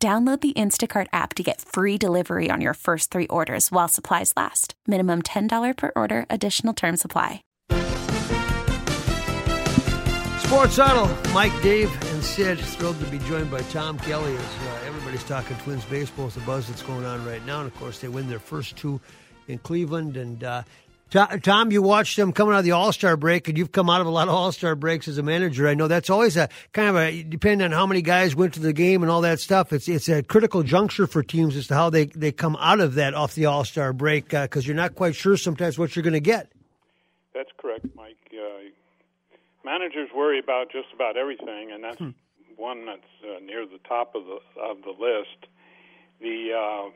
Download the Instacart app to get free delivery on your first three orders while supplies last. Minimum $10 per order, additional term supply. Sports Huddle, Mike, Dave, and Sid. Thrilled to be joined by Tom Kelly as uh, everybody's talking Twins baseball with the buzz that's going on right now. And of course, they win their first two in Cleveland. And uh, Tom, you watched them coming out of the All Star break, and you've come out of a lot of All Star breaks as a manager. I know that's always a kind of a depending on how many guys went to the game and all that stuff. It's it's a critical juncture for teams as to how they they come out of that off the All Star break because uh, you're not quite sure sometimes what you're going to get. That's correct, Mike. Uh, managers worry about just about everything, and that's hmm. one that's uh, near the top of the of the list. The uh,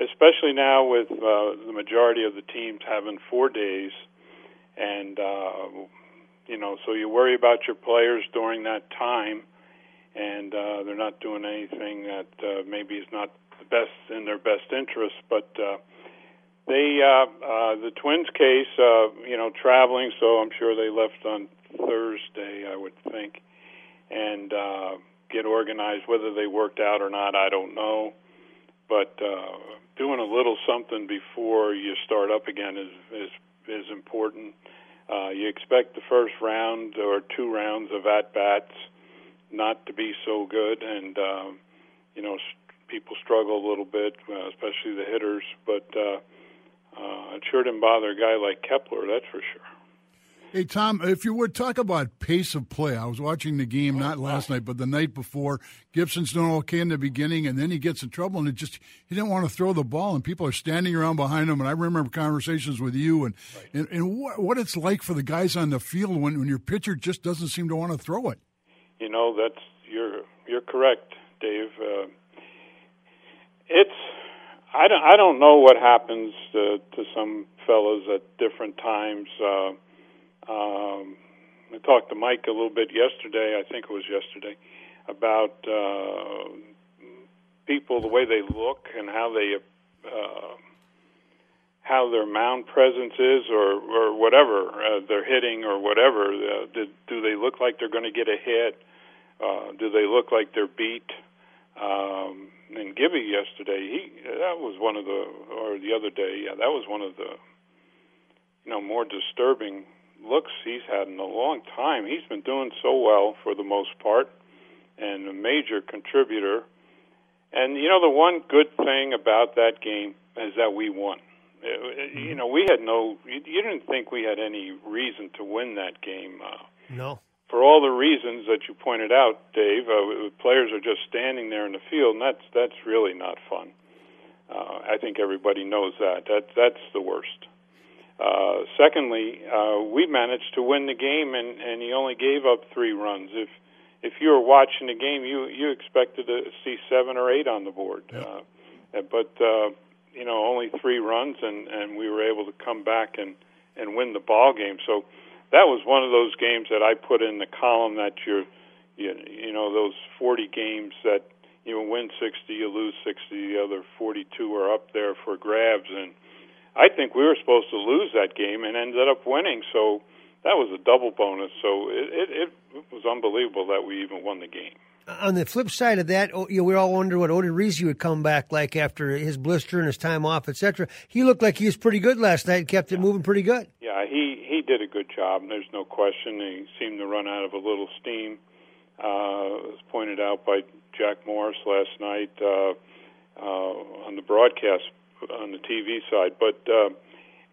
especially now with uh, the majority of the teams having four days, and uh, you know, so you worry about your players during that time, and uh, they're not doing anything that uh, maybe is not the best in their best interest, but. Uh, they, uh, uh, the Twins case, uh, you know, traveling, so I'm sure they left on Thursday, I would think, and uh, get organized. Whether they worked out or not, I don't know. But uh, doing a little something before you start up again is is is important. Uh, you expect the first round or two rounds of at bats not to be so good, and um, you know people struggle a little bit, uh, especially the hitters. But uh, uh, it sure didn't bother a guy like Kepler, that's for sure. Hey, Tom, if you would talk about pace of play. I was watching the game not last night, but the night before. Gibson's doing okay in the beginning, and then he gets in trouble, and it just he didn't want to throw the ball, and people are standing around behind him. And I remember conversations with you and right. and, and what, what it's like for the guys on the field when, when your pitcher just doesn't seem to want to throw it. You know, that's you're you're correct, Dave. Uh, it's I don't I don't know what happens to, to some fellows at different times. Uh, um, I talked to Mike a little bit yesterday. I think it was yesterday about uh, people, the way they look, and how they uh, how their mound presence is, or or whatever uh, they're hitting, or whatever. Uh, do, do they look like they're going to get a hit? Uh, do they look like they're beat? Um, and Gibby yesterday, he that was one of the, or the other day, yeah, that was one of the, you know, more disturbing looks he's had in a long time. He's been doing so well for the most part and a major contributor. And you know the one good thing about that game is that we won. You know, we had no you didn't think we had any reason to win that game. Uh, no. For all the reasons that you pointed out, Dave, uh, players are just standing there in the field, and that's that's really not fun. Uh, I think everybody knows that. That that's the worst. Uh, secondly, uh, we managed to win the game, and, and he only gave up three runs. If if you were watching the game, you you expected to see seven or eight on the board, yep. uh, but uh, you know only three runs, and and we were able to come back and and win the ball game. So that was one of those games that I put in the column that you're you, you know those 40 games that you win 60, you lose 60, the other 42 are up there for grabs, and I think we were supposed to lose that game and ended up winning. So that was a double bonus. So it, it, it was unbelievable that we even won the game. On the flip side of that, oh, you know, we all wonder what Odorizzi would come back like after his blister and his time off, etc. He looked like he was pretty good last night and kept it moving pretty good. Yeah, he, he did a good job, and there's no question. He seemed to run out of a little steam. Uh, was pointed out by Jack Morris last night uh, uh, on the broadcast on the TV side. But uh,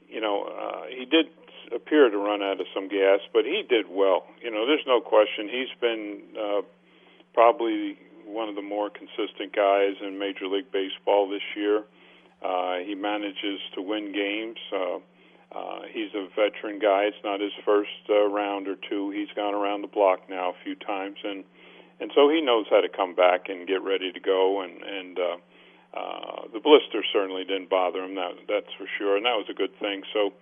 you know, uh, he did appear to run out of some gas, but he did well. You know, there's no question he's been uh, probably one of the more consistent guys in Major League Baseball this year. Uh, he manages to win games. Uh, uh, he's a veteran guy. It's not his first uh, round or two. He's gone around the block now a few times, and and so he knows how to come back and get ready to go. And and uh, uh, the blister certainly didn't bother him. That that's for sure, and that was a good thing. So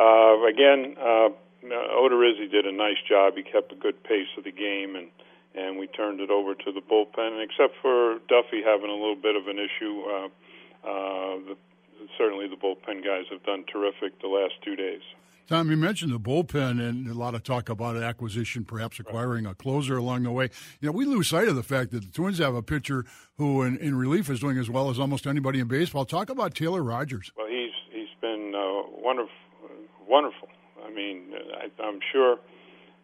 uh, again, uh, Odorizzi did a nice job. He kept a good pace of the game, and and we turned it over to the bullpen. And except for Duffy having a little bit of an issue, uh, uh, the, certainly the bullpen guys have done terrific the last two days. Tom, you mentioned the bullpen and a lot of talk about acquisition, perhaps acquiring a closer along the way. You know, we lose sight of the fact that the Twins have a pitcher who, in, in relief, is doing as well as almost anybody in baseball. Talk about Taylor Rogers. Well, he's he's been uh, wonderful, wonderful. I mean, I, I'm sure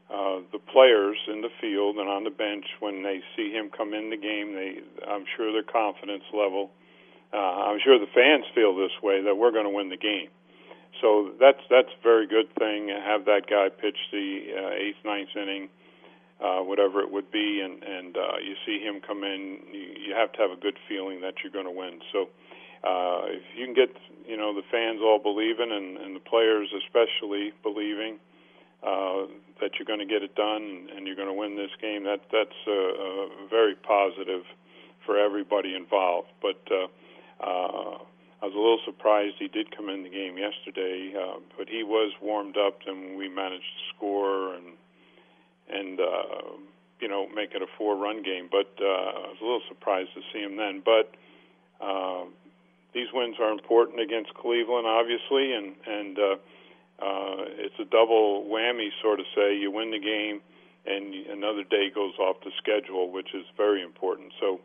uh, the players in the field and on the bench, when they see him come in the game, they I'm sure their confidence level. Uh, I'm sure the fans feel this way that we're going to win the game so that's that's a very good thing. Have that guy pitch the uh, eighth, ninth inning, uh, whatever it would be, and and uh, you see him come in. You, you have to have a good feeling that you're going to win. So uh, if you can get you know the fans all believing and, and the players especially believing uh, that you're going to get it done and you're going to win this game, that that's uh, uh, very positive for everybody involved. But uh, uh, I was a little surprised he did come in the game yesterday, uh, but he was warmed up and we managed to score and and uh, you know make it a four-run game. But uh, I was a little surprised to see him then. But uh, these wins are important against Cleveland, obviously, and and uh, uh, it's a double whammy, sort of say. You win the game, and another day goes off the schedule, which is very important. So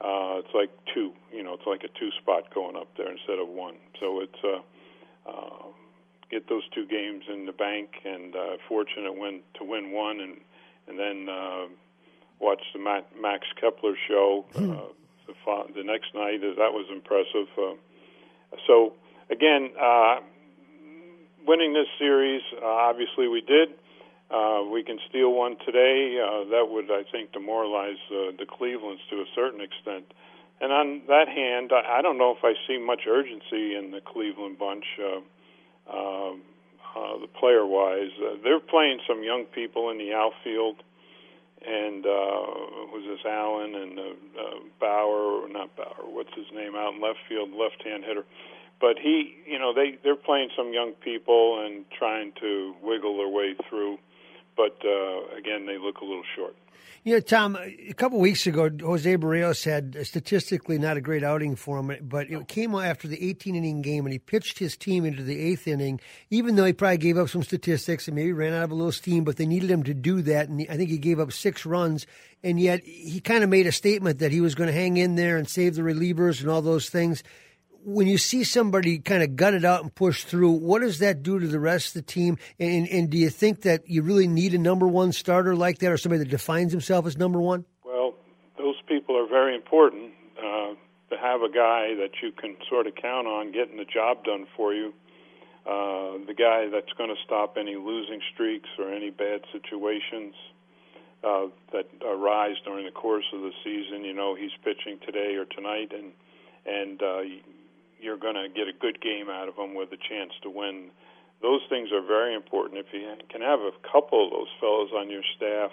uh, it's like two. You know, it's like a two spot going up there instead of one. So it's uh, uh, get those two games in the bank, and uh, fortunate win to win one, and and then uh, watch the Max Kepler show uh, the fa- the next night. That was impressive. Uh, so again, uh, winning this series, uh, obviously we did. Uh, we can steal one today. Uh, that would, I think, demoralize uh, the Clevelands to a certain extent. And on that hand, I, I don't know if I see much urgency in the Cleveland bunch, uh, uh, uh, the player-wise. Uh, they're playing some young people in the outfield, and uh, was this Allen and uh, uh, Bauer, not Bauer? What's his name out in left field, left-hand hitter. But he, you know, they they're playing some young people and trying to wiggle their way through but uh, again, they look a little short. You know, Tom, a couple weeks ago, Jose Berrios had statistically not a great outing for him, but it came after the 18 inning game, and he pitched his team into the eighth inning, even though he probably gave up some statistics and maybe ran out of a little steam, but they needed him to do that. And I think he gave up six runs, and yet he kind of made a statement that he was going to hang in there and save the relievers and all those things when you see somebody kind of gut it out and push through, what does that do to the rest of the team? And, and do you think that you really need a number one starter like that, or somebody that defines himself as number one? Well, those people are very important. Uh, to have a guy that you can sort of count on getting the job done for you, uh, the guy that's going to stop any losing streaks or any bad situations. Uh, that arise during the course of the season. You know, he's pitching today or tonight, and and uh, you're going to get a good game out of them with a chance to win. Those things are very important. If you can have a couple of those fellows on your staff,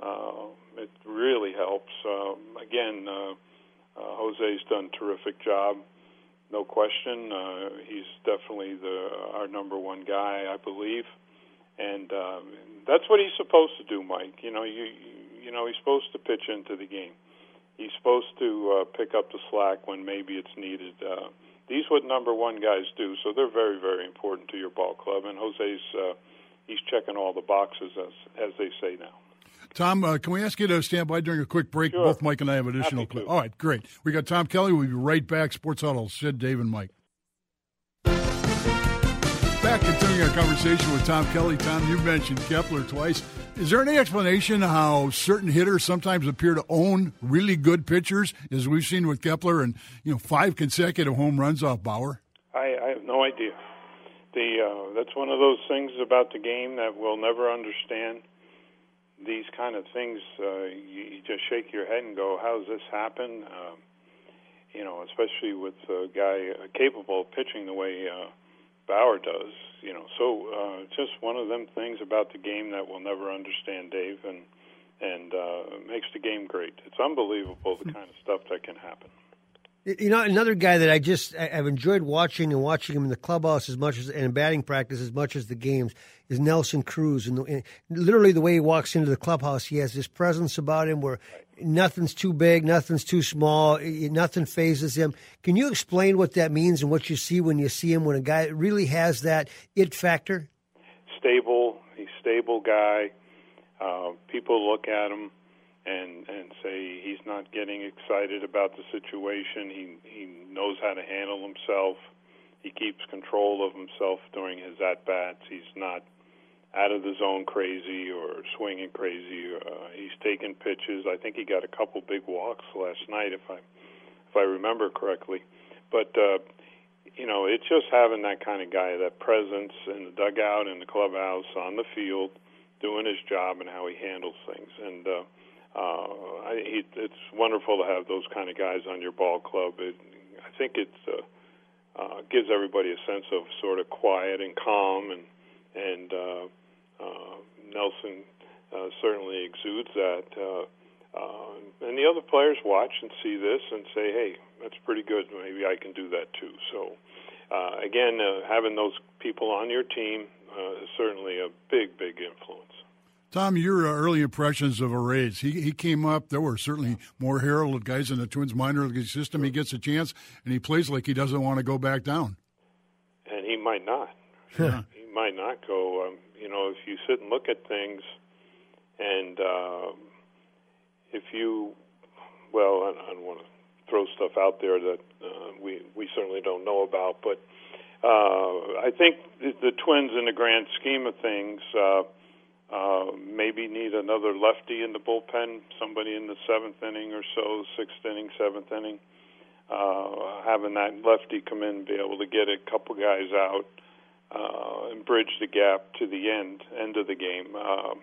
uh, it really helps. Um, again, uh, uh, Jose's done a terrific job, no question. Uh, he's definitely the our number one guy, I believe, and um, that's what he's supposed to do, Mike. You know, you you know he's supposed to pitch into the game he's supposed to uh, pick up the slack when maybe it's needed. Uh, these what number one guys do, so they're very, very important to your ball club. And Jose's uh, he's checking all the boxes as as they say now. Tom, uh, can we ask you to stand by during a quick break? Sure. Both Mike and I have additional. Cl- all right, great. We got Tom Kelly. We'll be right back. Sports Huddle. Sid, Dave, and Mike. Back continuing our conversation with Tom Kelly. Tom, you mentioned Kepler twice. Is there any explanation how certain hitters sometimes appear to own really good pitchers, as we've seen with Kepler, and you know five consecutive home runs off Bauer? I, I have no idea. The uh, that's one of those things about the game that we'll never understand. These kind of things, uh, you, you just shake your head and go, "How does this happen?" Uh, you know, especially with a guy uh, capable of pitching the way uh, Bauer does you know, so uh, just one of them things about the game that we'll never understand, Dave. And and uh, makes the game great. It's unbelievable the kind of stuff that can happen. You know, another guy that I just I've enjoyed watching and watching him in the clubhouse as much as and in batting practice as much as the games is Nelson Cruz. And, the, and literally the way he walks into the clubhouse, he has this presence about him where nothing's too big, nothing's too small, nothing phases him. Can you explain what that means and what you see when you see him when a guy really has that it factor? Stable, he's stable guy. Uh, people look at him and and say he's not getting excited about the situation. He he knows how to handle himself. He keeps control of himself during his at bats. He's not out of the zone crazy or swinging crazy. Uh, he's taking pitches. I think he got a couple big walks last night, if I if I remember correctly. But uh, you know, it's just having that kind of guy, that presence in the dugout, in the clubhouse, on the field, doing his job, and how he handles things. And uh, uh, I, he, it's wonderful to have those kind of guys on your ball club. It, I think it uh, uh, gives everybody a sense of sort of quiet and calm, and and uh, uh, Nelson uh, certainly exudes that. Uh, uh, and the other players watch and see this and say, "Hey, that's pretty good. Maybe I can do that too." So, uh, again, uh, having those people on your team uh, is certainly a big, big influence. Tom, your uh, early impressions of Arraez. He he came up. There were certainly more heralded guys in the Twins minor league system. He gets a chance, and he plays like he doesn't want to go back down. And he might not. Yeah. he might not go. Um, you know, if you sit and look at things, and uh, if you, well, I, I don't want to throw stuff out there that uh, we we certainly don't know about, but uh, I think the, the Twins, in the grand scheme of things. Uh, uh, maybe need another lefty in the bullpen, somebody in the seventh inning or so, sixth inning, seventh inning. Uh, having that lefty come in, be able to get a couple guys out, uh, and bridge the gap to the end end of the game. Um,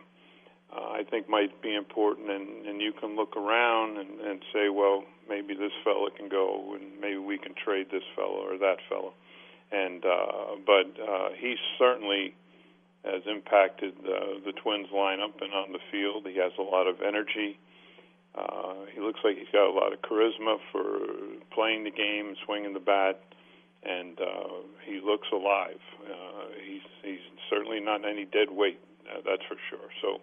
uh, I think might be important, and, and you can look around and, and say, well, maybe this fella can go, and maybe we can trade this fella or that fella. And uh, but uh, he's certainly has impacted uh, the Twins lineup and on the field. He has a lot of energy. Uh, he looks like he's got a lot of charisma for playing the game, swinging the bat, and uh, he looks alive. Uh, he's he's certainly not any dead weight, uh, that's for sure. So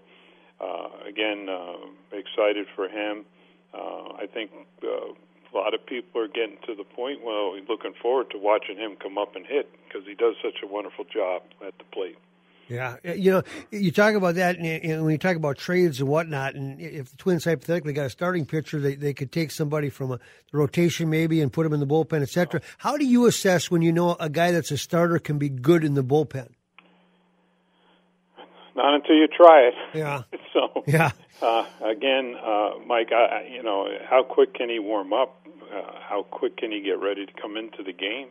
uh, again, uh, excited for him. Uh, I think uh, a lot of people are getting to the point. Well, looking forward to watching him come up and hit because he does such a wonderful job at the plate. Yeah, you know, you talk about that, and when you talk about trades and whatnot, and if the Twins hypothetically got a starting pitcher, they, they could take somebody from a rotation maybe and put him in the bullpen, etc. How do you assess when you know a guy that's a starter can be good in the bullpen? Not until you try it. Yeah. so yeah. Uh, again, uh, Mike, I, you know, how quick can he warm up? Uh, how quick can he get ready to come into the game?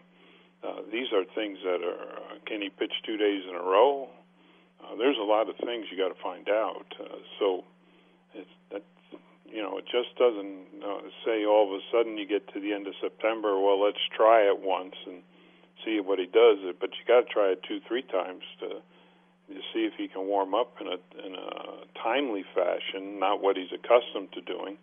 Uh, these are things that are. Uh, can he pitch two days in a row? Uh, there's a lot of things you got to find out. Uh, so it's that you know it just doesn't uh, say all of a sudden you get to the end of September. Well, let's try it once and see what he does. But you got to try it two, three times to to see if he can warm up in a in a timely fashion, not what he's accustomed to doing.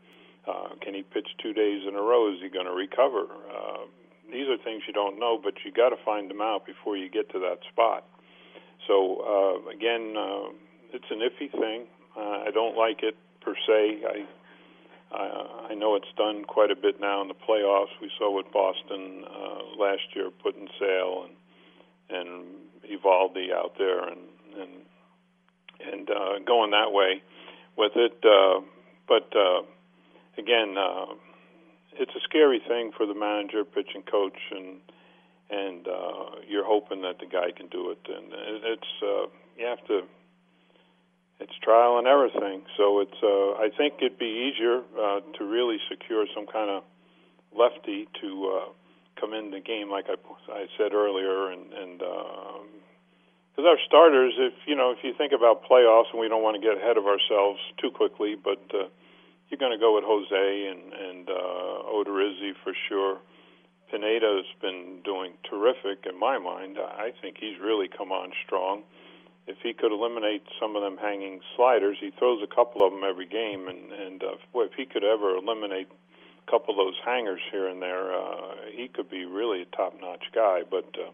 Uh, can he pitch two days in a row? Is he going to recover? Uh, these are things you don't know, but you got to find them out before you get to that spot. So uh, again, uh, it's an iffy thing. Uh, I don't like it per se. I I, I know it's done quite a bit now in the playoffs. We saw what Boston uh, last year put in Sale and and Eovaldi out there and and and uh, going that way with it. Uh, but uh, again, uh, it's a scary thing for the manager, pitching coach, and and uh, you're hoping that the guy can do it. And it's uh, you have to. It's trial and error thing. So it's. Uh, I think it'd be easier uh, to really secure some kind of lefty to uh, come in the game, like I, I said earlier, and and because uh, our starters, if you know, if you think about playoffs, and we don't want to get ahead of ourselves too quickly, but uh, you're going to go with Jose and and uh, Odorizzi for sure. Pineda's been doing terrific in my mind. I think he's really come on strong. If he could eliminate some of them hanging sliders, he throws a couple of them every game, and and uh, boy, if he could ever eliminate a couple of those hangers here and there, uh, he could be really a top-notch guy. But uh,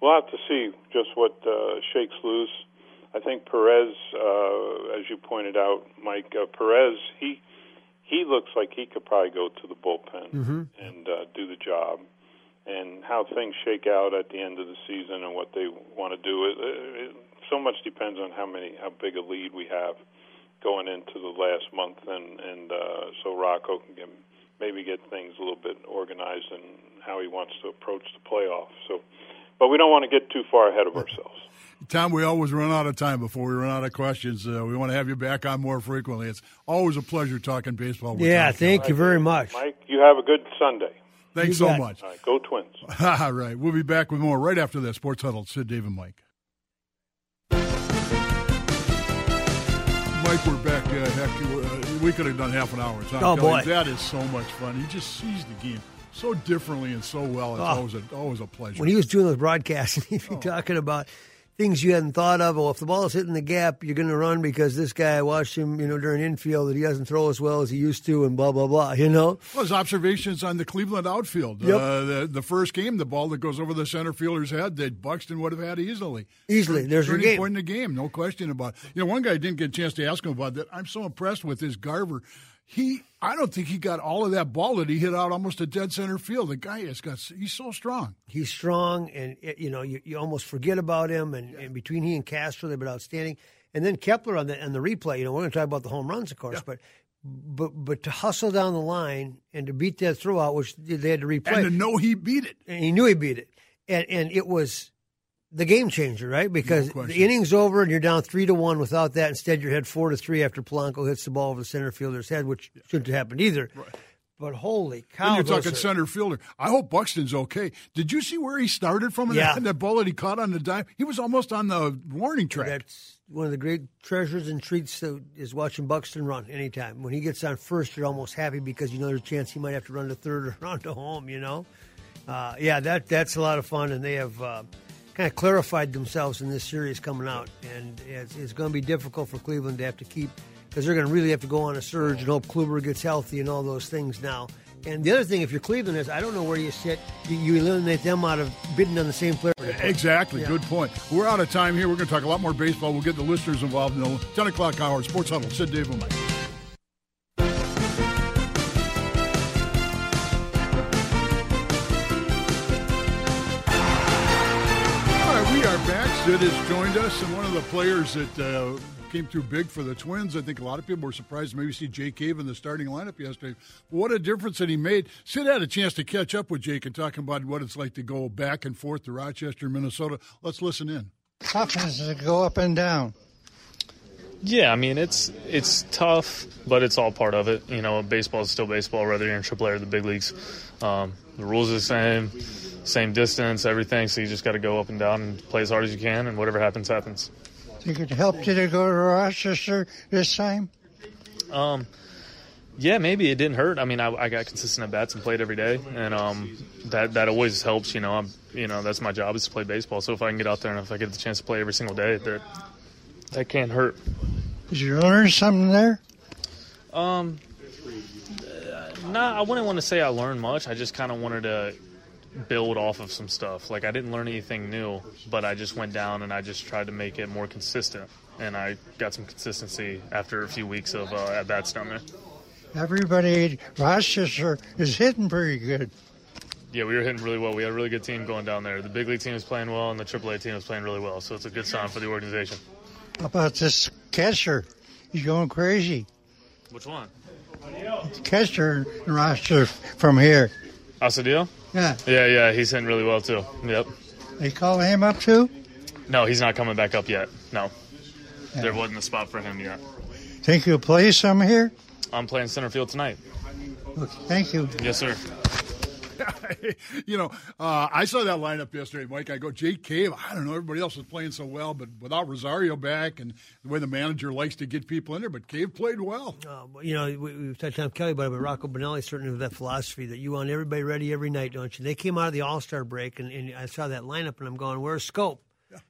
we'll have to see just what uh, shakes loose. I think Perez, uh, as you pointed out, Mike uh, Perez, he he looks like he could probably go to the bullpen mm-hmm. and uh, do the job. And how things shake out at the end of the season and what they want to do, it, it, so much depends on how many, how big a lead we have going into the last month, and and uh, so Rocco can get, maybe get things a little bit organized and how he wants to approach the playoffs. So, but we don't want to get too far ahead of ourselves. Tom, we always run out of time before we run out of questions. Uh, we want to have you back on more frequently. It's always a pleasure talking baseball with yeah, you. thank you very much. Mike, you have a good Sunday. Thanks so much. All right, go Twins. All right. We'll be back with more right after this. Sports Huddle, Sid, Dave, and Mike. Mike, we're back. Uh, heck, uh, we could have done half an hour. Tom Oh, Kelly. boy. That is so much fun. He just sees the game so differently and so well. It's Oh. always, a, always a pleasure. when he was doing those broadcasts, he'd be talking about things you hadn't thought of. Well, if the ball is hitting the gap, you're going to run because this guy I watched him, you know, during infield that he doesn't throw as well as he used to, and blah blah blah. You know, Well, his observations on the Cleveland outfield. Yep. Uh, the, the first game, the ball that goes over the center fielder's head that Buxton would have had easily. Easily. There's Turning game. point in the game, no question about it. You know, one guy didn't get a chance to ask him about that. I'm so impressed with his Garver. He, I don't think he got all of that ball that he hit out almost a dead center field. The guy has got, he's so strong. he's strong, and you know, you, you almost forget about him. And, and between he and Castro, they've been outstanding. And then Kepler on the on the replay. You know, we're going to talk about the home runs, of course, but. But but to hustle down the line and to beat that throwout, which they had to replay, And to know he beat it. and he knew he beat it, and and it was the game changer, right? Because question. the inning's over and you're down three to one. Without that, instead you're head four to three after Polanco hits the ball over the center fielder's head, which shouldn't have happened either. But holy cow! Then you're talking are- center fielder. I hope Buxton's okay. Did you see where he started from? Yeah. That, that ball that he caught on the dime? He was almost on the warning track. That's one of the great treasures and treats that is watching Buxton run anytime. When he gets on first, you're almost happy because you know there's a chance he might have to run to third or run to home. You know, uh, yeah, that that's a lot of fun, and they have uh, kind of clarified themselves in this series coming out, and it's, it's going to be difficult for Cleveland to have to keep because they're going to really have to go on a surge and hope Kluber gets healthy and all those things now. And the other thing, if you're Cleveland, is I don't know where you sit. You, you eliminate them out of bidding on the same player. Exactly. Yeah. Good point. We're out of time here. We're going to talk a lot more baseball. We'll get the listeners involved in the 10 o'clock hour. Sports Huddle. Sid, Dave, and Mike. Sid has joined us, and one of the players that uh, came through big for the Twins. I think a lot of people were surprised to maybe see Jake Cave in the starting lineup yesterday. What a difference that he made. Sid had a chance to catch up with Jake and talk about what it's like to go back and forth to Rochester, Minnesota. Let's listen in. toughness to go up and down. Yeah, I mean it's it's tough, but it's all part of it. You know, baseball is still baseball, whether you're in AAA or the big leagues. Um, the rules are the same, same distance, everything. So you just got to go up and down and play as hard as you can, and whatever happens, happens. Think it helped you to go to Rochester this time? Um, yeah, maybe it didn't hurt. I mean, I, I got consistent at bats and played every day, and um, that that always helps. You know, I'm you know that's my job is to play baseball. So if I can get out there and if I get the chance to play every single day, that can't hurt. Did you learn something there? Um, nah, I wouldn't want to say I learned much. I just kind of wanted to build off of some stuff. Like I didn't learn anything new, but I just went down and I just tried to make it more consistent. And I got some consistency after a few weeks of uh, at bats down there. Everybody Rochester is hitting pretty good. Yeah, we were hitting really well. We had a really good team going down there. The big league team was playing well, and the AAA team was playing really well. So it's a good sign for the organization. How about this catcher? He's going crazy. Which one? Catcher in Rochester from here. Asadio? Yeah, Yeah, yeah, he's hitting really well too. Yep. they call him up too. No, he's not coming back up yet. No, there wasn't a spot for him yet. Think you'll play some here? I'm playing center field tonight. Okay, thank you. Yes, sir. you know, uh, I saw that lineup yesterday, Mike. I go, Jake Cave. I don't know. Everybody else was playing so well, but without Rosario back and the way the manager likes to get people in there, but Cave played well. Uh, you know, we, we've touched on Kelly, about it, but Rocco Baldelli certainly with that philosophy that you want everybody ready every night, don't you? They came out of the All Star break, and, and I saw that lineup, and I'm going, "Where's Schoop?"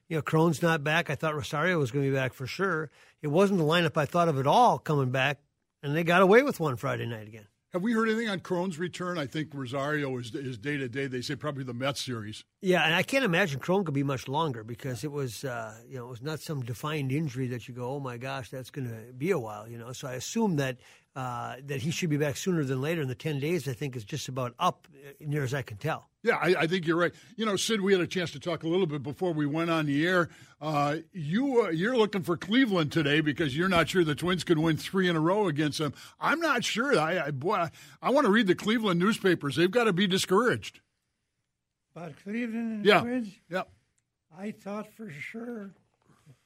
You know, Cron's not back. I thought Rosario was going to be back for sure. It wasn't the lineup I thought of at all coming back, and they got away with one Friday night again. Have we heard anything on Cron's return? I think Rosario is day to day. They say probably the Mets series. Yeah, and I can't imagine Cron could be much longer because it was, uh, you know, it was not some defined injury that you go, oh my gosh, that's going to be a while, you know. So I assume that uh, that he should be back sooner than later. And the ten days, I think, is just about up, uh, near as I can tell. Yeah, I, I, think you're right. You know, Sid, we had a chance to talk a little bit before we went on the air. Uh, you uh, you're looking for Cleveland today because you're not sure the Twins could win three in a row against them. I'm not sure. I I, boy, I want to read the Cleveland newspapers. They've got to be discouraged. About Cleveland and yeah. Twins? Yeah. I thought for sure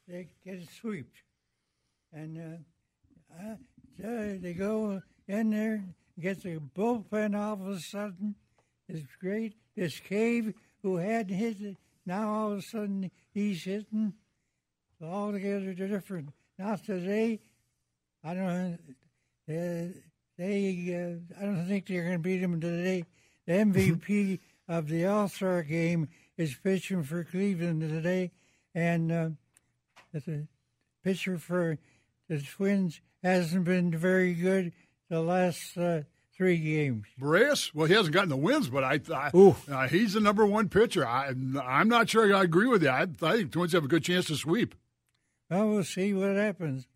they'd get it swept. And uh, they go in there, get the bullpen all of a sudden. It's great. This Cave, who hadn't hit it, now all of a sudden he's hitting. Altogether different. Not today. I don't. Uh, they, uh, I don't think they're going to beat him today. The MVP of the All Star game is pitching for Cleveland today, and uh, the pitcher for the Twins hasn't been very good the last uh, three games. Berrios? Well, he hasn't gotten the wins, but I, I uh, he's the number one pitcher. I, I'm not sure I agree with you. I, I think Twins have a good chance to sweep. Well, we'll see what happens.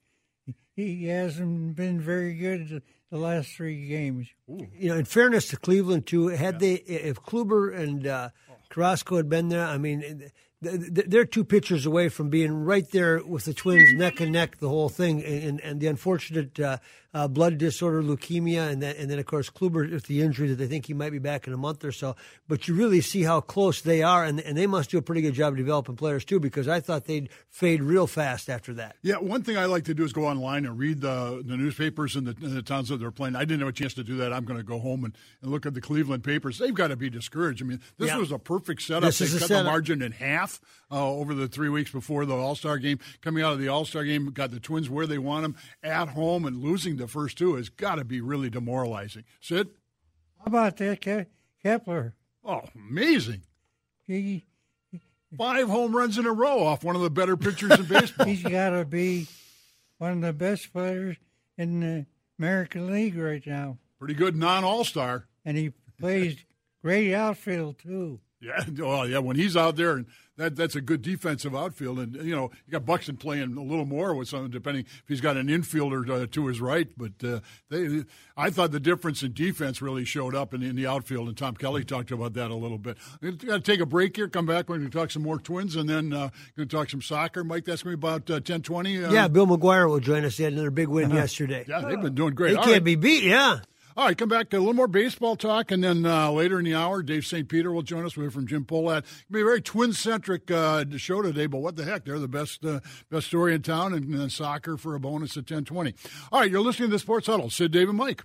He hasn't been very good the last three games. Ooh. You know, in fairness to Cleveland, too, had yeah. they if Kluber and uh, Carrasco had been there, I mean, they're two pitchers away from being right there with the Twins, neck and neck, the whole thing, and, and the unfortunate uh, uh, blood disorder, leukemia, and then and then of course Kluber with the injury that they think he might be back in a month or so. But you really see how close they are, and and they must do a pretty good job of developing players too, because I thought they'd fade real fast after that. Yeah, one thing I like to do is go online and read the the newspapers in the, in the towns that they're playing. I didn't have a chance to do that. I'm going to go home and, and look at the Cleveland papers. They've got to be discouraged. I mean, this yeah. was a perfect setup. This they cut setup. the margin in half uh, over the three weeks before the All Star game. Coming out of the All Star game, got the Twins where they want them at home, and losing the first two has got to be really demoralizing. Sid? How about that, Ke- Kepler? Oh, amazing. He, Five home runs in a row off one of the better pitchers in baseball. He's got to be one of the best players in the American League right now. Pretty good non All Star. And he plays great outfield, too. Yeah, well, yeah. When he's out there, and that that's a good defensive outfield, and you know you got Buxton playing a little more with some, depending if he's got an infielder to, to his right. But uh, they, I thought the difference in defense really showed up in, in the outfield, and Tom Kelly talked about that a little bit. Got to take a break here. Come back. We're going to talk some more Twins, and then uh, going to talk some soccer. Mike, that's going to be about uh, ten twenty. Uh, yeah, Bill McGuire will join us. He had another big win uh-huh. yesterday. Yeah, they've been doing great. They All can't right. be beat. Yeah. All right, come back. To a little more baseball talk, and then uh, later in the hour, Dave St. Peter will join us. We're from Jim Pohlad. It'll be a very twin-centric uh, show today, but what the heck? They're the best uh, best story in town, and, then soccer for a bonus at 1020. All right, you're listening to the Sports Huddle. Sid, Dave, and Mike.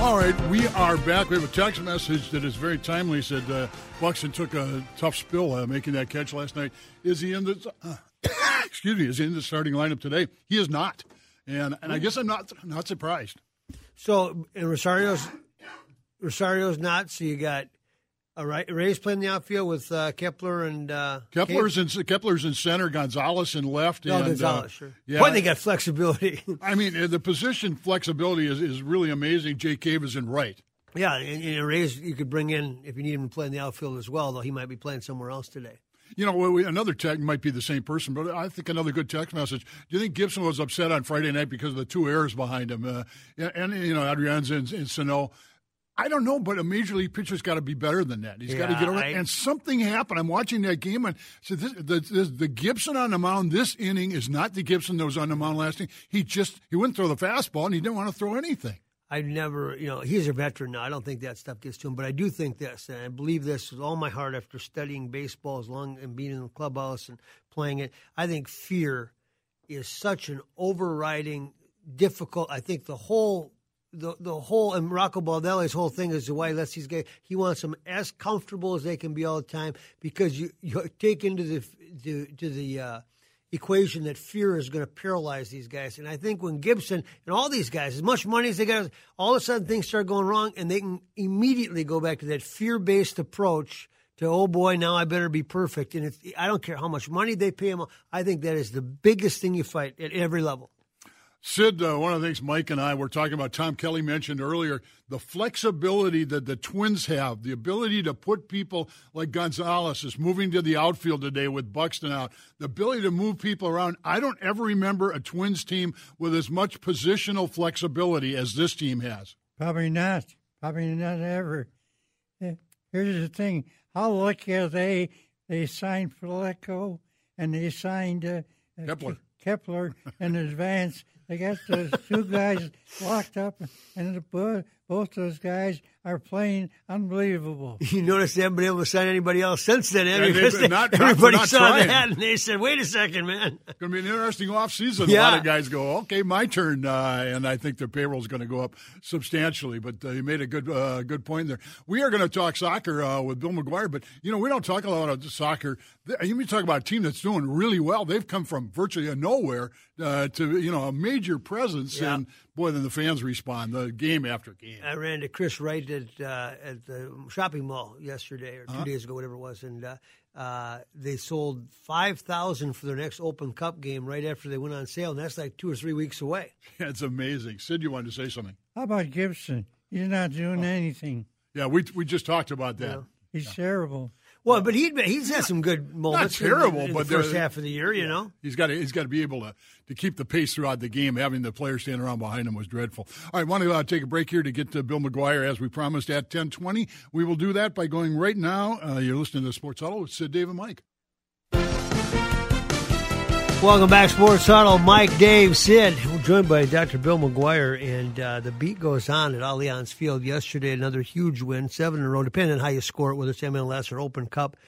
All right, we are back. We have a text message that is very timely. Said uh, Buxton took a tough spill uh, making that catch last night. Is he in the? Uh, excuse me. Is he in the starting lineup today? He is not and and I guess I'm not not surprised. So and Rosario's Rosario's not. So you got all right. Ray's playing the outfield with uh, Kepler and uh, Kepler's in Kepler's in center. Gonzalez in left. No, and, Gonzalez. Uh, sure. Yeah. Boy, they got flexibility. I mean, the position flexibility is, is really amazing. Jake Cave is in right. Yeah, and, and Ray's you could bring in if you need him to play in the outfield as well. Though he might be playing somewhere else today. You know, another text might be the same person, but I think another good text message. Do you think Gibson was upset on Friday night because of the two errors behind him? Uh, and, you know, Adrianza and, and Sano. I don't know, but a major league pitcher's got to be better than that. He's yeah, got to get. I, and something happened. I'm watching that game, and so this, the, this, the Gibson on the mound this inning is not the Gibson that was on the mound last inning. He just he wouldn't throw the fastball, and he didn't want to throw anything. I never, you know, he's a veteran now. I don't think that stuff gets to him, but I do think this, and I believe this with all my heart after studying baseball as long and being in the clubhouse and playing it. I think fear is such an overriding, difficult. I think the whole, the the whole, and Rocco Baldelli's whole thing is the way he lets these guys. He wants them as comfortable as they can be all the time because you you take into the to, to the. Uh, equation that fear is going to paralyze these guys. And I think when Gibson and all these guys, as much money as they got, all of a sudden things start going wrong, and they can immediately go back to that fear based approach to oh boy now I better be perfect and I don't care how much money they pay them I think that is the biggest thing you fight at every level Sid, uh, one of the things Mike and I were talking about, Tom Kelly mentioned earlier, the flexibility that the Twins have, the ability to put people like Gonzalez is moving to the outfield today with Buxton out, the ability to move people around. I don't ever remember a Twins team with as much positional flexibility as this team has. Probably not. Probably not ever. Here's the thing how lucky are they? They signed Polanco and they signed uh, Kepler. Kepler in advance they got those two guys locked up, and the, both those guys are playing unbelievable. You notice they haven't been able to sign anybody else since then. Yeah, because they, not, everybody not saw trying. that and they said, "Wait a second, man." It's going to be an interesting offseason. Yeah. A lot of guys go, "Okay, my turn," uh, and I think their payroll is going to go up substantially. But uh, you made a good uh, good point there. We are going to talk soccer uh, with Bill McGuire, but you know we don't talk a lot about soccer. You mean talk about a team that's doing really well. They've come from virtually nowhere uh, to you know a major presence, Yeah. and boy, then the fans respond the game after game. I ran to Chris Wright at uh, at the shopping mall yesterday or 2 Uh-huh. days ago, whatever it was, and uh, uh, they sold five thousand for their next Open Cup game right after they went on sale, and that's like two or three weeks away. That's amazing. Sid, you wanted to say something? How about Gibson? He's not doing anything. Yeah, we we just talked about that. Yeah. He's terrible. Well, but he he's had some good moments. in- terrible, in, but the first half of the year, you know. He's got to he's got to be able to to keep the pace throughout the game. Having the players stand around behind him was dreadful. All right, want to uh, take a break here to get to Bill McGuire as we promised at ten twenty. We will do that by going right now. Uh, you're listening to Sports Huddle with Sid, Dave, and Mike. Welcome back, Sports Huddle. Mike, Dave, Sid. We're joined by Dr. Bill McGuire, and uh, the beat goes on at Allianz Field yesterday. Another huge win, seven in a row, depending on how you score it, whether it's MLS or Open Cup.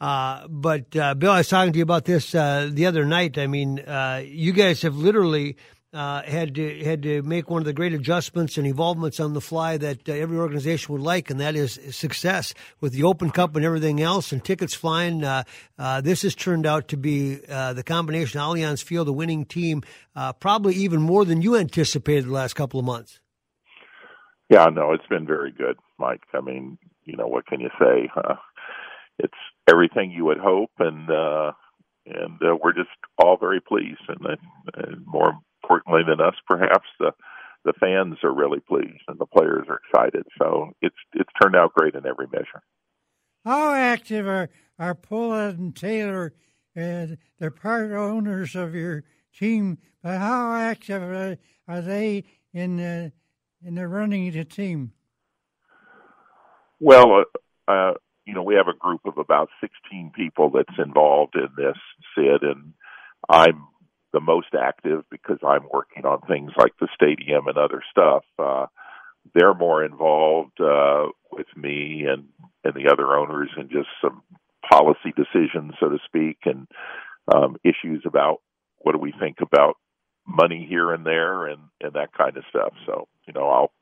Uh, but uh, Bill, I was talking to you about this uh, the other night. I mean, uh, you guys have literally uh, had to had to make one of the great adjustments and evolvements on the fly that uh, every organization would like, and that is success with the Open Cup and everything else, and tickets flying. Uh, uh, this has turned out to be uh, the combination Allianz Field, the winning team, uh, probably even more than you anticipated the last couple of months. Yeah, no, it's been very good, Mike. I mean, you know, what can you say? It's everything you would hope, and and we're just all very pleased. And, and more importantly than us, perhaps the the fans are really pleased, and the players are excited. So it's it's turned out great in every measure. How active are are Pohlad and Taylor? Uh, they're part owners of your team, but how active are, are they in uh, in the running of the team? Well, uh, uh, you know, we have a group of about 16 people that's involved in this, Sid, and I'm the most active because I'm working on things like the stadium and other stuff. Uh, they're more involved uh, with me and and the other owners in just some policy decisions, so to speak, and um, issues about what do we think about money here and there and and that kind of stuff. So you know, I'll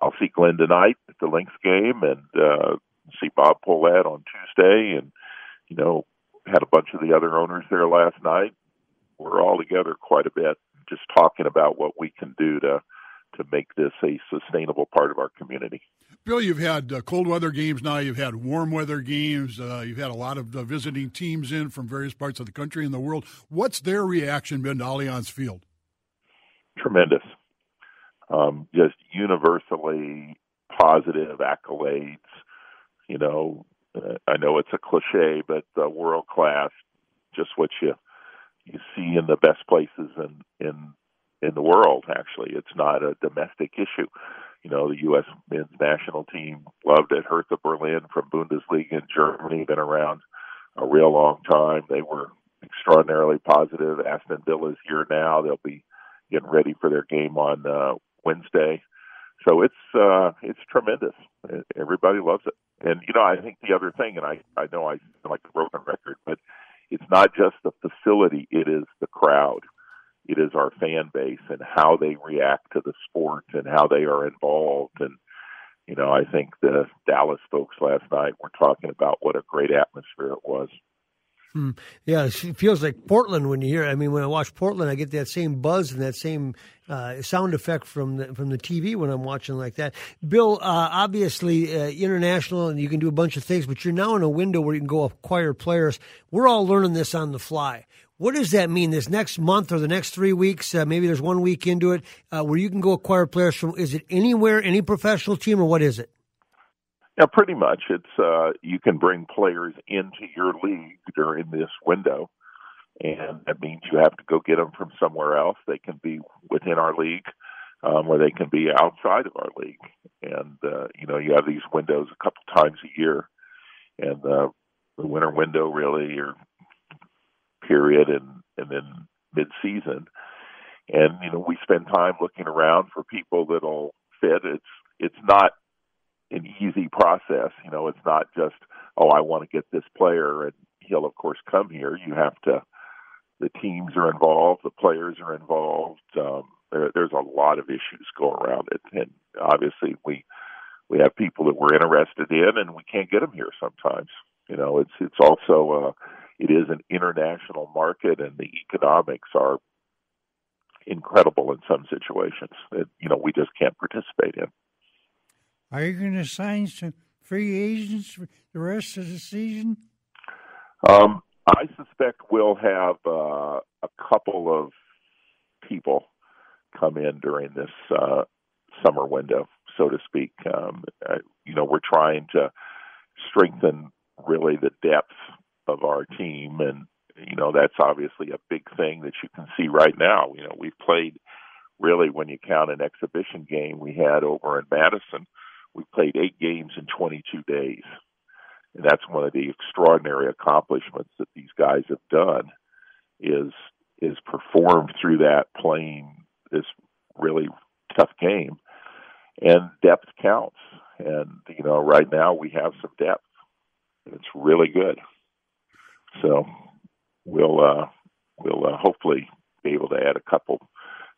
I'll see Glen tonight at the Lynx game and uh, see Bob Pohlad on Tuesday, and you know, had a bunch of the other owners there last night. We're all together quite a bit, just talking about what we can do to to make this a sustainable part of our community. Bill, you've had uh, cold weather games now. You've had warm weather games. Uh, you've had a lot of uh, visiting teams in from various parts of the country and the world. What's their reaction been to Allianz Field? Tremendous, um, just universally positive accolades. You know, uh, I know it's a cliche, but uh, world class. Just what you you see in the best places in in in the world. Actually, it's not a domestic issue. You know, the U.S. men's national team loved it. Hertha Berlin from Bundesliga in Germany been around a real long time. They were extraordinarily positive. Aston Villa's here now. They'll be getting ready for their game on uh, Wednesday. So it's uh, it's tremendous. Everybody loves it. And you know, I think the other thing, and I I know I like but it's not just the facility; it is the crowd. It is our fan base and how they react to the sport and how they are involved. And you know, I think the Dallas folks last night were talking about what a great atmosphere it was. Hmm. Yeah, it feels like Portland when you hear. It. I mean, when I watch Portland, I get that same buzz and that same uh, sound effect from the, from the TV when I'm watching like that. Bill, uh, obviously uh, international, and you can do a bunch of things, but you're now in a window where you can go acquire players. We're all learning this on the fly. What does that mean? This next month or the next three weeks? Uh, maybe there's one week into it uh, where you can go acquire players from. Is it anywhere, any professional team, or what is it? Yeah, pretty much. It's uh, you can bring players into your league during this window, and that means you have to go get them from somewhere else. They can be within our league, um, or they can be outside of our league. And uh, you know, you have these windows a couple times a year, and uh, the winter window really, or period, and and then mid season. And you know, we spend time looking around for people that'll fit. It's it's not an easy process. You know, it's not just oh, I want to get this player and he'll of course come here. You have to. The teams are involved. The players are involved. Um, there, there's a lot of issues go around it, and obviously we we have people that we're interested in, and we can't get them here sometimes. You know, it's it's also uh, it is an international market, and the economics are incredible in some situations that you know we just can't participate in. Are you going to sign some free agents for the rest of the season? Um, I suspect we'll have uh, a couple of people come in during this uh, summer window, so to speak. Um, uh, you know, we're trying to strengthen really the depth of our team, and you know that's obviously a big thing that you can see right now. You know, we've played really when you count an exhibition game we had over in Madison we played eight games in 22 days. And that's one of the extraordinary accomplishments that these guys have done is is performed through that playing this really tough game. And depth counts. And you know, right now we have some depth. It's really good. So we'll uh we'll uh, hopefully be able to add a couple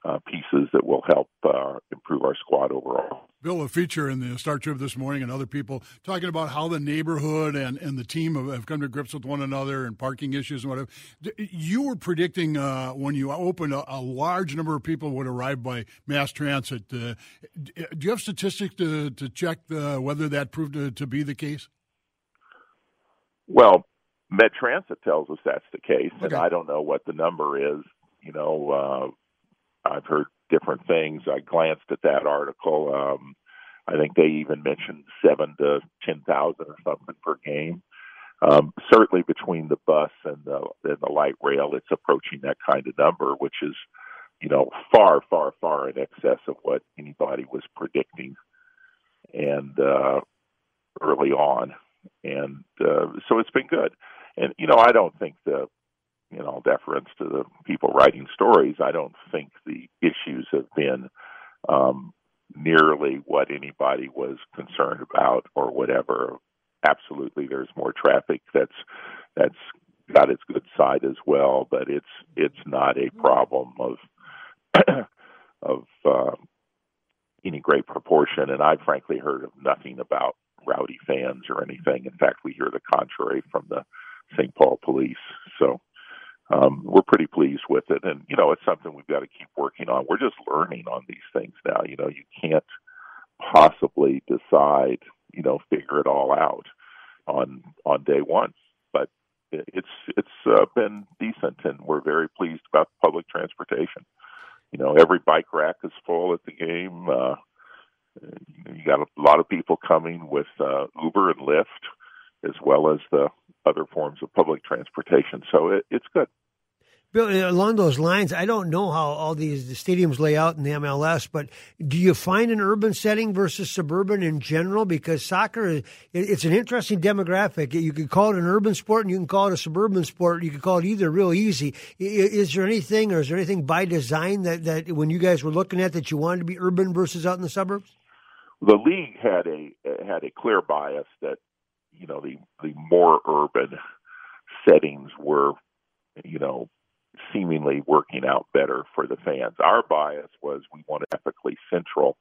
uh, pieces that will help uh, improve our squad overall. Bill, a feature in the Star Tribune this morning and other people talking about how the neighborhood and, and the team have, have come to grips with one another and parking issues and whatever. You were predicting uh, when you opened a, a, large number of people would arrive by mass transit. Uh, do you have statistics to, to check the, whether that proved to, to be the case? Well, Met Transit tells us that's the case, okay. and I don't know what the number is. You know, uh, I've heard different things. I glanced at that article. Um, I think they even mentioned seven to ten thousand or something per game. Um, certainly between the bus and the, and the light rail, it's approaching that kind of number, which is, you know, far, far, far in excess of what anybody was predicting, and uh, early on, and uh, so it's been good. And you know, I don't think the you know, deference to the people writing stories, I don't think the issues have been um, nearly what anybody was concerned about or whatever. Absolutely, there's more traffic that's that's got its good side as well, but it's it's not a problem of of uh, any great proportion. And I've frankly heard of nothing about rowdy fans or anything. In fact, we hear the contrary from the St. Paul police. So um, we're pretty pleased with it. And, you know, it's something we've got to keep working on. We're just learning on these things now. You know, you can't possibly decide, you know, figure it all out on on day one. But it's it's uh, been decent, and we're very pleased about public transportation. You know, every bike rack is full at the game. Uh, you got a lot of people coming with uh, Uber and Lyft, as well as the other forms of public transportation. So it, it's good. Bill, uh, along those lines, I don't know how all these the stadiums lay out in the MLS, but do you find an urban setting versus suburban in general? Because soccer, it's an interesting demographic. You could call it an urban sport and you can call it a suburban sport. You could call it either real easy. Is there anything or is there anything by design that, that when you guys were looking at that you wanted to be urban versus out in the suburbs? The league had a had a clear bias that you know the the more urban settings were you know seemingly working out better for the fans. Our bias was we wanted ethically central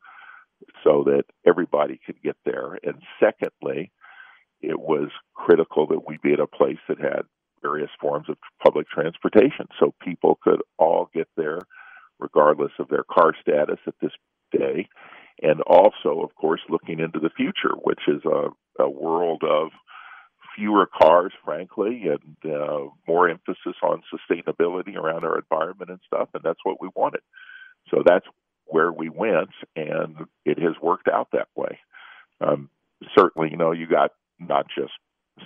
so that everybody could get there. And secondly, it was critical that we be at a place that had various forms of public transportation so people could all get there regardless of their car status at this day. And also, of course, looking into the future, which is a, a world of fewer cars, frankly, and uh, more emphasis on sustainability around our environment and stuff. And that's what we wanted. So that's where we went, and it has worked out that way. Um, certainly, you know, you got not just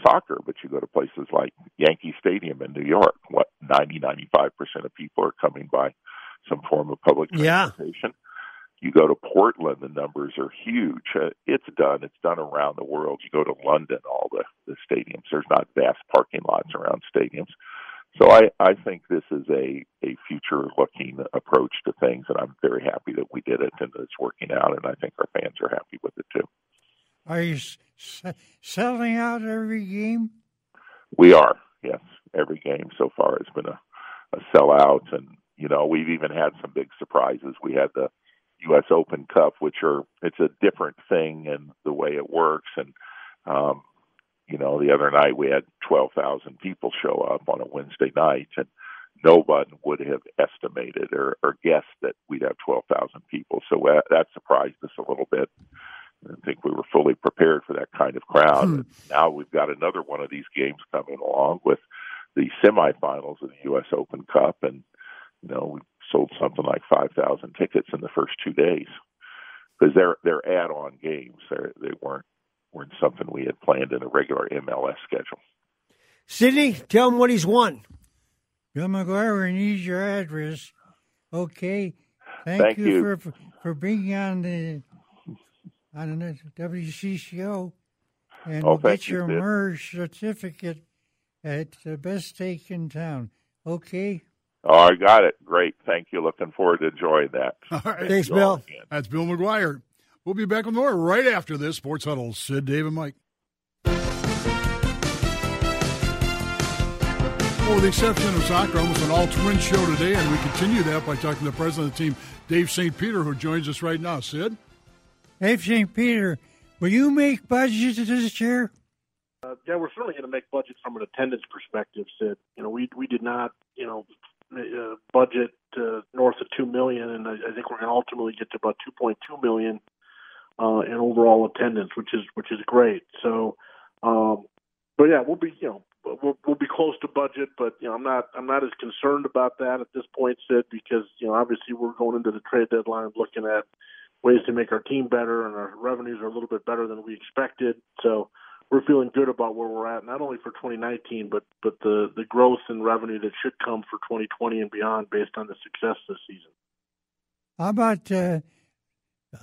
soccer, but you go to places like Yankee Stadium in New York. What ninety ninety five percent of people are coming by some form of public transportation. Yeah. You go to Portland, the numbers are huge. Uh, it's done. It's done around the world. You go to London, all the, the stadiums. There's not vast parking lots around stadiums. So I, I think this is a, a future looking approach to things, and I'm very happy that we did it and it's working out, and I think our fans are happy with it too. Are you selling out every game? We are, yes. Every game so far has been a, a sellout, and you know we've even had some big surprises. We had the U.S. Open Cup, which are it's a different thing and the way it works. And um, you know, the other night we had twelve thousand people show up on a Wednesday night, and no one would have estimated or, or guessed that we'd have twelve thousand people. So that, that surprised us a little bit. I think we were fully prepared for that kind of crowd. Hmm. Now we've got another one of these games coming along with the semifinals of the U.S. Open Cup, and you know sold something like 5,000 tickets in the first two days because they're they're add-on games. They're, they weren't weren't something we had planned in a regular MLS schedule. Sydney, tell him what he's won. Bill McGuire needs your address. Okay. Thank, Thank you, you, for for being on the on the WCCO, and oh, we'll get you, your Sid. Murray's certificate at the best steak in town. Okay. Oh, I got it. Great. Thank you. Looking forward to enjoying that. All right. Thanks, Bill. That's Bill McGuire. We'll be back with more right after this. Sports Huddle, Sid, Dave, and Mike. Well, with the exception of soccer, almost an all twin show today, and we continue that by talking to the president of the team, Dave St. Peter, who joins us right now. Sid? Dave St. Peter, will you make budgets this year? Uh, yeah, we're certainly going to make budgets from an attendance perspective, Sid. You know, we we did not, you know, uh, budget uh, north of two million, and I, I think we're going to ultimately get to about two point two million uh, in overall attendance, which is which is great. So, um, but yeah, we'll be you know we'll, we'll be close to budget, but you know I'm not I'm not as concerned about that at this point, Sid, because you know obviously we're going into the trade deadline looking at ways to make our team better, and our revenues are a little bit better than we expected. So we're feeling good about where we're at, not only for 2019, but but the the growth in revenue that should come for 2020 and beyond, based on the success this season. How about uh,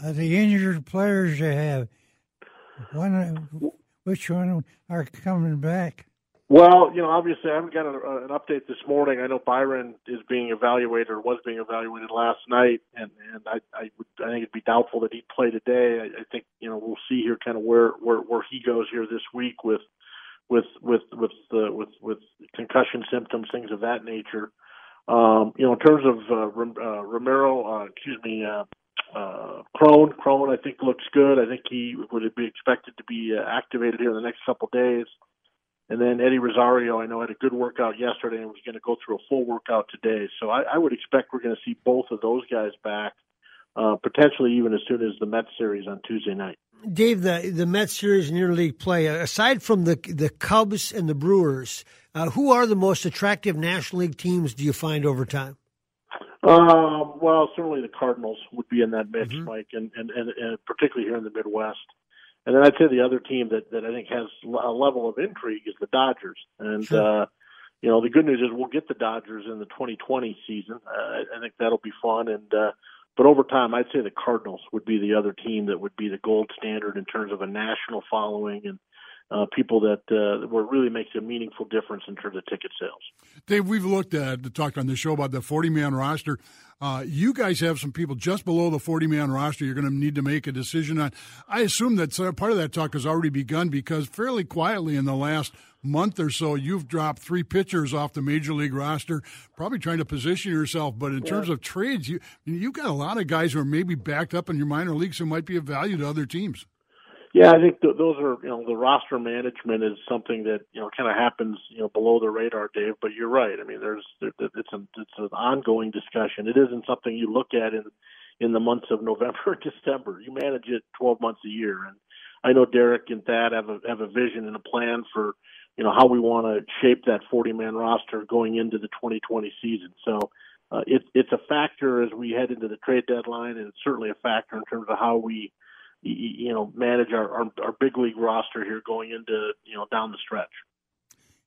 the injured players you have? One, which one are coming back? Well, you know, obviously, I haven't got a, an update this morning. I know Byron is being evaluated or was being evaluated last night, and and I I, would, I think it'd be doubtful that he'd play today. I, I think you know we'll see here kind of where where where he goes here this week with with with with with with concussion symptoms, things of that nature. Um, you know, in terms of uh, uh, Romero, uh, excuse me, uh, uh, Cron, Cron, I think looks good. I think he would be expected to be uh, activated here in the next couple days. And then Eddie Rosario, I know had a good workout yesterday and was going to go through a full workout today. So I, I would expect we're going to see both of those guys back, uh, potentially even as soon as the Mets series on Tuesday night. Dave, the the Mets series in interleague play, aside from the the Cubs and the Brewers, uh, who are the most attractive National League teams? Do you find over time? Um, well, certainly the Cardinals would be in that mix, Mhm. Mike, and, and, and, and particularly here in the Midwest. And then I'd say the other team that, that I think has a level of intrigue is the Dodgers. And, Sure. uh, you know, the good news is we'll get the Dodgers in the 2020 season. Uh, I, I think that'll be fun. And, uh, but over time, I'd say the Cardinals would be the other team that would be the gold standard in terms of a national following and, uh, people that, uh, where it really makes a meaningful difference in terms of ticket sales. Dave, we've looked at, talked on the show about the 40 man roster. Uh, you guys have some people just below the 40 man roster you're going to need to make a decision on. I assume that part of that talk has already begun because fairly quietly in the last month or so, you've dropped three pitchers off the major league roster, probably trying to position yourself. But in terms of trades, you, you've got a lot of guys who are maybe backed up in your minor leagues who might be of value to other teams. Yeah, I think th- those are you know the roster management is something that you know kind of happens you know below the radar, Dave. But you're right. I mean, there's there, it's a it's an ongoing discussion. It isn't something you look at in in the months of November or December. You manage it 12 months a year, and I know Derek and Thad have a have a vision and a plan for you know how we want to shape that 40 man roster going into the 2020 season. So. Uh, it, it's a factor as we head into the trade deadline, and it's certainly a factor in terms of how we you know manage our, our, our big league roster here going into you know down the stretch.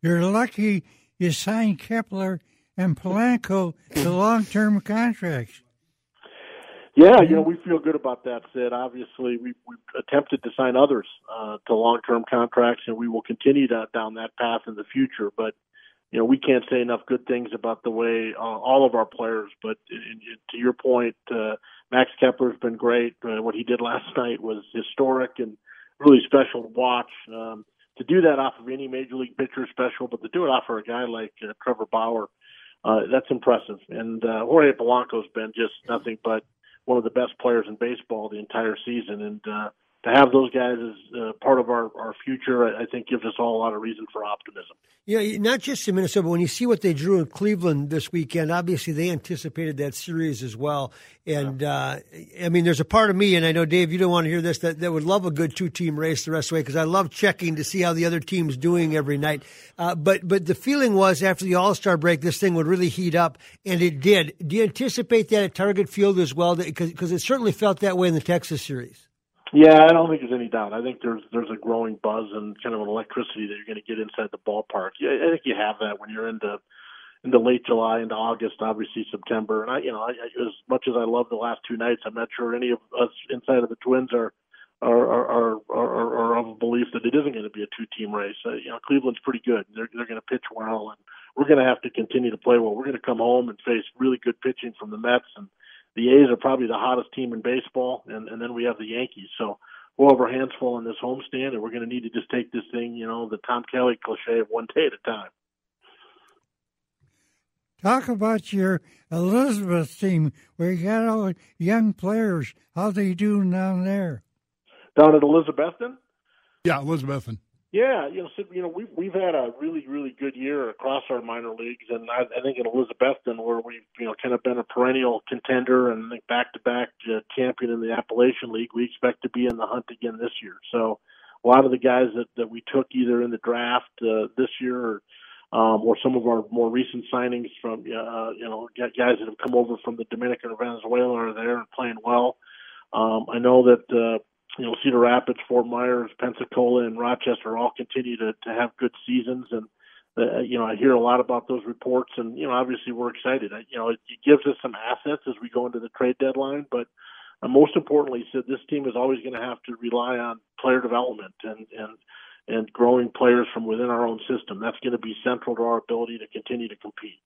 You're lucky you signed Kepler and Polanco to long term contracts. Yeah, you know we feel good about that. Sid, obviously we we attempted to sign others uh, to long term contracts, and we will continue to, down that path in the future. But you know we can't say enough good things about the way uh, all of our players. But in, in, to your point. Uh, Max Kepler's been great. Uh, what he did last night was historic and really special to watch. Um, to do that off of any major league pitcher special, but to do it off of a guy like uh, Trevor Bauer, uh, that's impressive. And uh, Jorge Polanco's been just nothing but one of the best players in baseball the entire season. And uh, to have those guys as uh, part of our, our future, I, I think gives us all a lot of reason for optimism. Yeah, not just in Minnesota, but when you see what they drew in Cleveland this weekend, obviously they anticipated that series as well. And uh, I mean, there's a part of me, and I know Dave, you don't want to hear this, that, that would love a good two-team race the rest of the way because I love checking to see how the other team's doing every night. Uh, but but the feeling was after the All Star break, this thing would really heat up, and it did. Do you anticipate that at Target Field as well? Because it certainly felt that way in the Texas series. Yeah, I don't think there's any doubt. I think there's there's a growing buzz and kind of an electricity that you're going to get inside the ballpark. Yeah, I think you have that when you're into into late July into August, obviously September. And I, you know, I, as much as I love the last two nights, I'm not sure any of us inside of the Twins are are are are, are, are of a belief that it isn't going to be a two team race. Uh, you know, Cleveland's pretty good. They're they're going to pitch well, and we're going to have to continue to play well. We're going to come home and face really good pitching from the Mets and the A's are probably the hottest team in baseball, and, and then we have the Yankees. So we'll have our hands full on this homestand, and we're going to need to just take this thing, you know, the Tom Kelly cliche of one day at a time. Talk about your Elizabeth team where you got all young players. How they do down there? Down at Elizabethton? Yeah, Elizabethton. Yeah, you know, so, you know, we've we've had a really really good year across our minor leagues, and I, I think in Elizabethton, where we've you know kind of been a perennial contender and back to back champion in the Appalachian League, we expect to be in the hunt again this year. So, a lot of the guys that that we took either in the draft uh, this year or um, or some of our more recent signings from uh, you know guys that have come over from the Dominican or Venezuela are there and playing well. Um, I know that. Uh, you know, Cedar Rapids, Fort Myers, Pensacola, and Rochester all continue to, to have good seasons. And, uh, you know, I hear a lot about those reports and, you know, obviously we're excited. You know, it, it gives us some assets as we go into the trade deadline, but uh, most importantly, said this team is always going to have to rely on player development and, and, and growing players from within our own system. That's going to be central to our ability to continue to compete.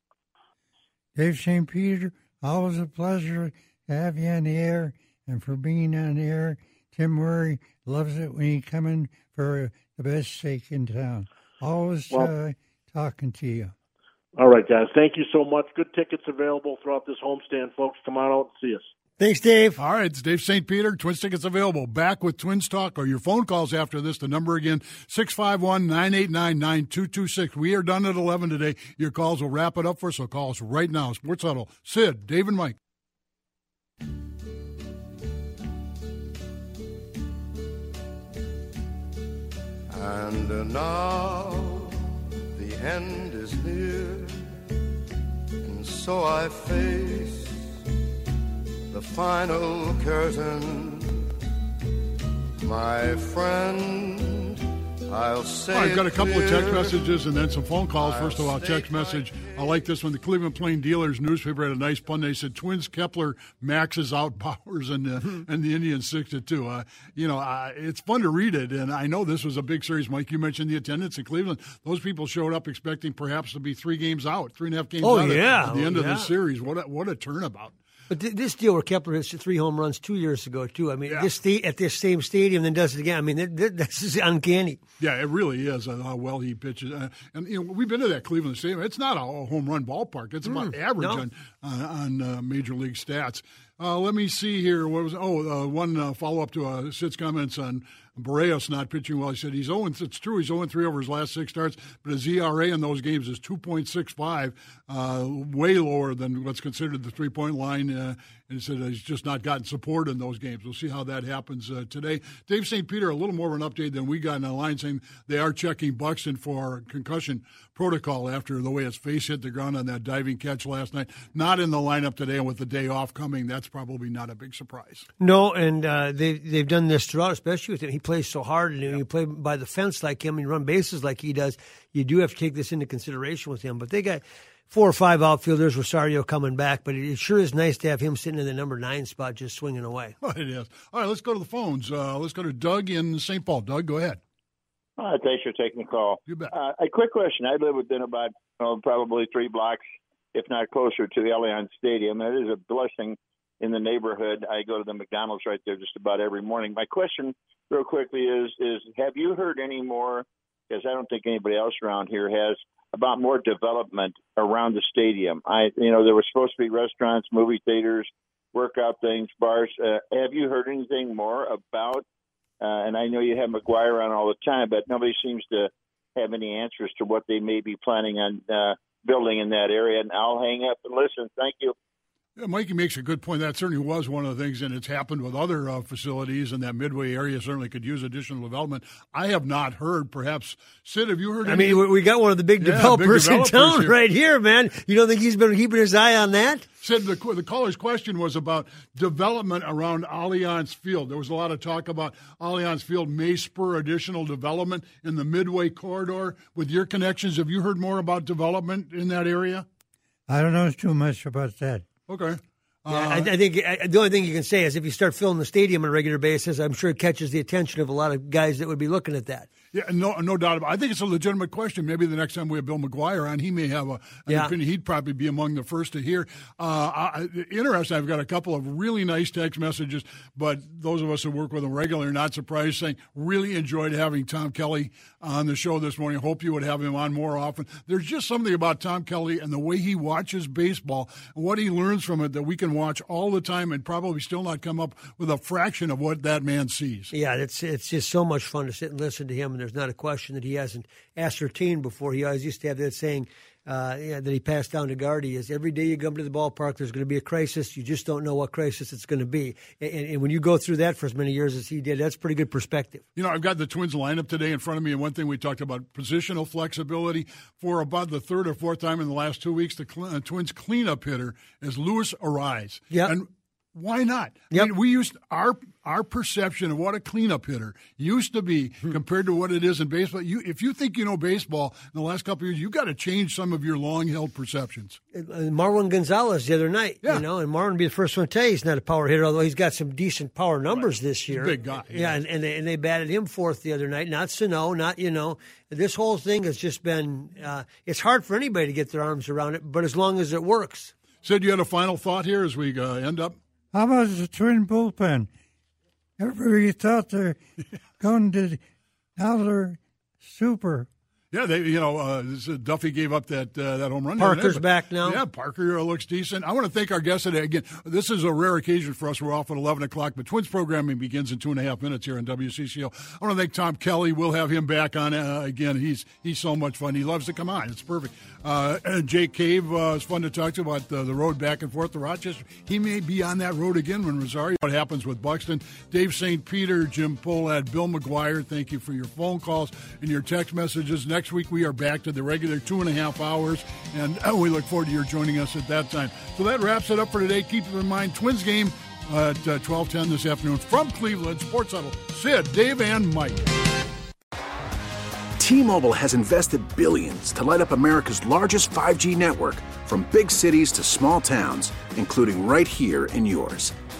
Dave St. Peter, always a pleasure to have you on the air and for being on the air Tim Murray loves it when you come in for the best steak in town. Always well, uh, talking to you. All right, guys. Thank you so much. Good tickets available throughout this homestand, folks. Come on out and see us. Thanks, Dave. All right, it's Dave St. Peter. Twins tickets available. Back with Twins Talk or your phone calls after this. The number again, 651 989 9226. We are done at 11 today. Your calls will wrap it up for us, so call us right now. Sports Huddle. Sid, Dave, and Mike. And uh, now the end is near, and so I face the final curtain. My friend I'll say All right, I've got a couple of text messages and then some phone calls. First of all, text message. I like this one. The Cleveland Plain Dealers newspaper had a nice pun. They said Twins Kepler maxes out Bowers and the, and the Indians six to two. Uh, you know, uh, it's fun to read it, and I know this was a big series. Mike, you mentioned the attendance in Cleveland. Those people showed up expecting perhaps to be three games out, three and a half games oh, out yeah. at, at the end oh, of yeah. the series. What a, what a turnabout! But th- this deal where Kepler hits three home runs two years ago too. I mean, Yeah. this sta- at this same stadium, then does it again. I mean, th- th- this is uncanny. Yeah, it really is uh, how well he pitches. Uh, and you know, we've been to that Cleveland Stadium. It's not a home run ballpark. It's about average no. on uh, on uh, major league stats. Uh, let me see here. What was oh uh, one uh, follow up to uh, Sid's comments on Berrios not pitching well. He said he's 0 It's true he's 0 3 over his last six starts, but his ERA in those games is 2.65, uh, way lower than what's considered the three point line. Uh, and he said he's just not gotten support in those games. We'll see how that happens uh, today. Dave St. Peter, a little more of an update than we got in the line saying they are checking Buxton for concussion protocol after the way his face hit the ground on that diving catch last night. Not in the lineup today, and with the day off coming, that's probably not a big surprise. No, and uh, they, they've done this throughout, especially with him. He plays so hard, and yep. you play by the fence like him and run bases like he does. You do have to take this into consideration with him. But they got four or five outfielders. Rosario coming back, but it sure is nice to have him sitting in the number nine spot, just swinging away. Oh, it is. All right, let's go to the phones. Uh, let's go to Doug in St. Paul. Doug, go ahead. Uh, thanks for taking the call. You bet. Uh, a quick question. I live within about oh, probably three blocks, if not closer, to the Allianz Stadium. It is a blessing in the neighborhood. I go to the McDonald's right there just about every morning. My question, real quickly, is is have you heard any more? Because I don't think anybody else around here has about more development around the stadium. I, you know, there was supposed to be restaurants, movie theaters, workout things, bars. Uh, have you heard anything more about? Uh, and I know you have McGuire on all the time, but nobody seems to have any answers to what they may be planning on uh, building in that area. And I'll hang up and listen. Thank you. Yeah, Mikey makes a good point. That certainly was one of the things, and it's happened with other uh, facilities, and that Midway area certainly could use additional development. I have not heard, perhaps, Sid, have you heard? I any? mean, we got one of the big, yeah, developers, big developers in town here. right here, man. You don't think he's been keeping his eye on that? Sid, the, the caller's question was about development around Allianz Field. There was a lot of talk about Allianz Field may spur additional development in the Midway corridor. With your connections, have you heard more about development in that area? I don't know too much about that. Okay. Yeah, I, uh, I, think I, the only thing you can say is if you start filling the stadium on a regular basis, I'm sure it catches the attention of a lot of guys that would be looking at that. Yeah, no, no doubt about. it. I think it's a legitimate question. Maybe the next time we have Bill McGuire on, he may have a, an Yeah. opinion. He'd probably be among the first to hear. Uh, I, interesting. I've got a couple of really nice text messages, but those of us who work with him regularly are not surprised. Saying really enjoyed having Tom Kelly on the show this morning. Hope you would have him on more often. There's just something about Tom Kelly and the way he watches baseball and what he learns from it that we can watch all the time and probably still not come up with a fraction of what that man sees. Yeah, it's it's just so much fun to sit and listen to him, and there's not a question that he hasn't ascertained before. He always used to have that saying uh, yeah, that he passed down to Gardy: "Is every day you come to the ballpark, there's going to be a crisis. You just don't know what crisis it's going to be." And, and, when you go through that for as many years as he did, that's pretty good perspective. You know, I've got the Twins lineup today in front of me, and one thing we talked about positional flexibility for about the third or fourth time in the last two weeks. The cl- uh, Twins cleanup hitter is Luis Arraez. Yep. and why not? Yep. I mean, we used our our perception of what a cleanup hitter used to be Hmm. compared to what it is in baseball. You, if you think you know baseball in the last couple of years, you've got to change some of your long held perceptions. Marwin Gonzalez the other night, Yeah. you know, and Marwin would be the first one to tell you he's not a power hitter, although he's got some decent power numbers this year. big guy, Yeah, yeah. and, and, they, and they batted him fourth the other night. Not Sano, not, you know, this whole thing has just been, uh, it's hard for anybody to get their arms around it, but as long as it works. Sid, you had a final thought here as we uh, end up. How about the twin bullpen? Everybody thought they're going to now they're super. Yeah, they you know uh, uh, Duffey gave up that uh, that home run. Parker's? But- back now. Yeah, Parker uh, looks decent. I want to thank our guest today again. This is a rare occasion for us. We're off at eleven o'clock, but Twins programming begins in two and a half minutes here on WCCO. I want to thank Tom Kelly. We'll have him back on uh, again. He's he's so much fun. He loves to come on. It's perfect. Uh, and Jake Cave uh, is fun to talk to about uh, the road back and forth to Rochester. He may be on that road again when Rosario. What happens with Buxton? Dave St. Peter, Jim Pohlad, Bill McGuire. Thank you for your phone calls and your text messages. Next week we are back to the regular two and a half hours, and uh, we look forward to your joining us at that time. So that wraps it up for today. Keep in mind, Twins game uh, at uh, twelve ten this afternoon from Cleveland. Sports Huddle. Sid, Dave, and Mike. T-Mobile has invested billions to light up America's largest 5G network from big cities to small towns, including right here in yours.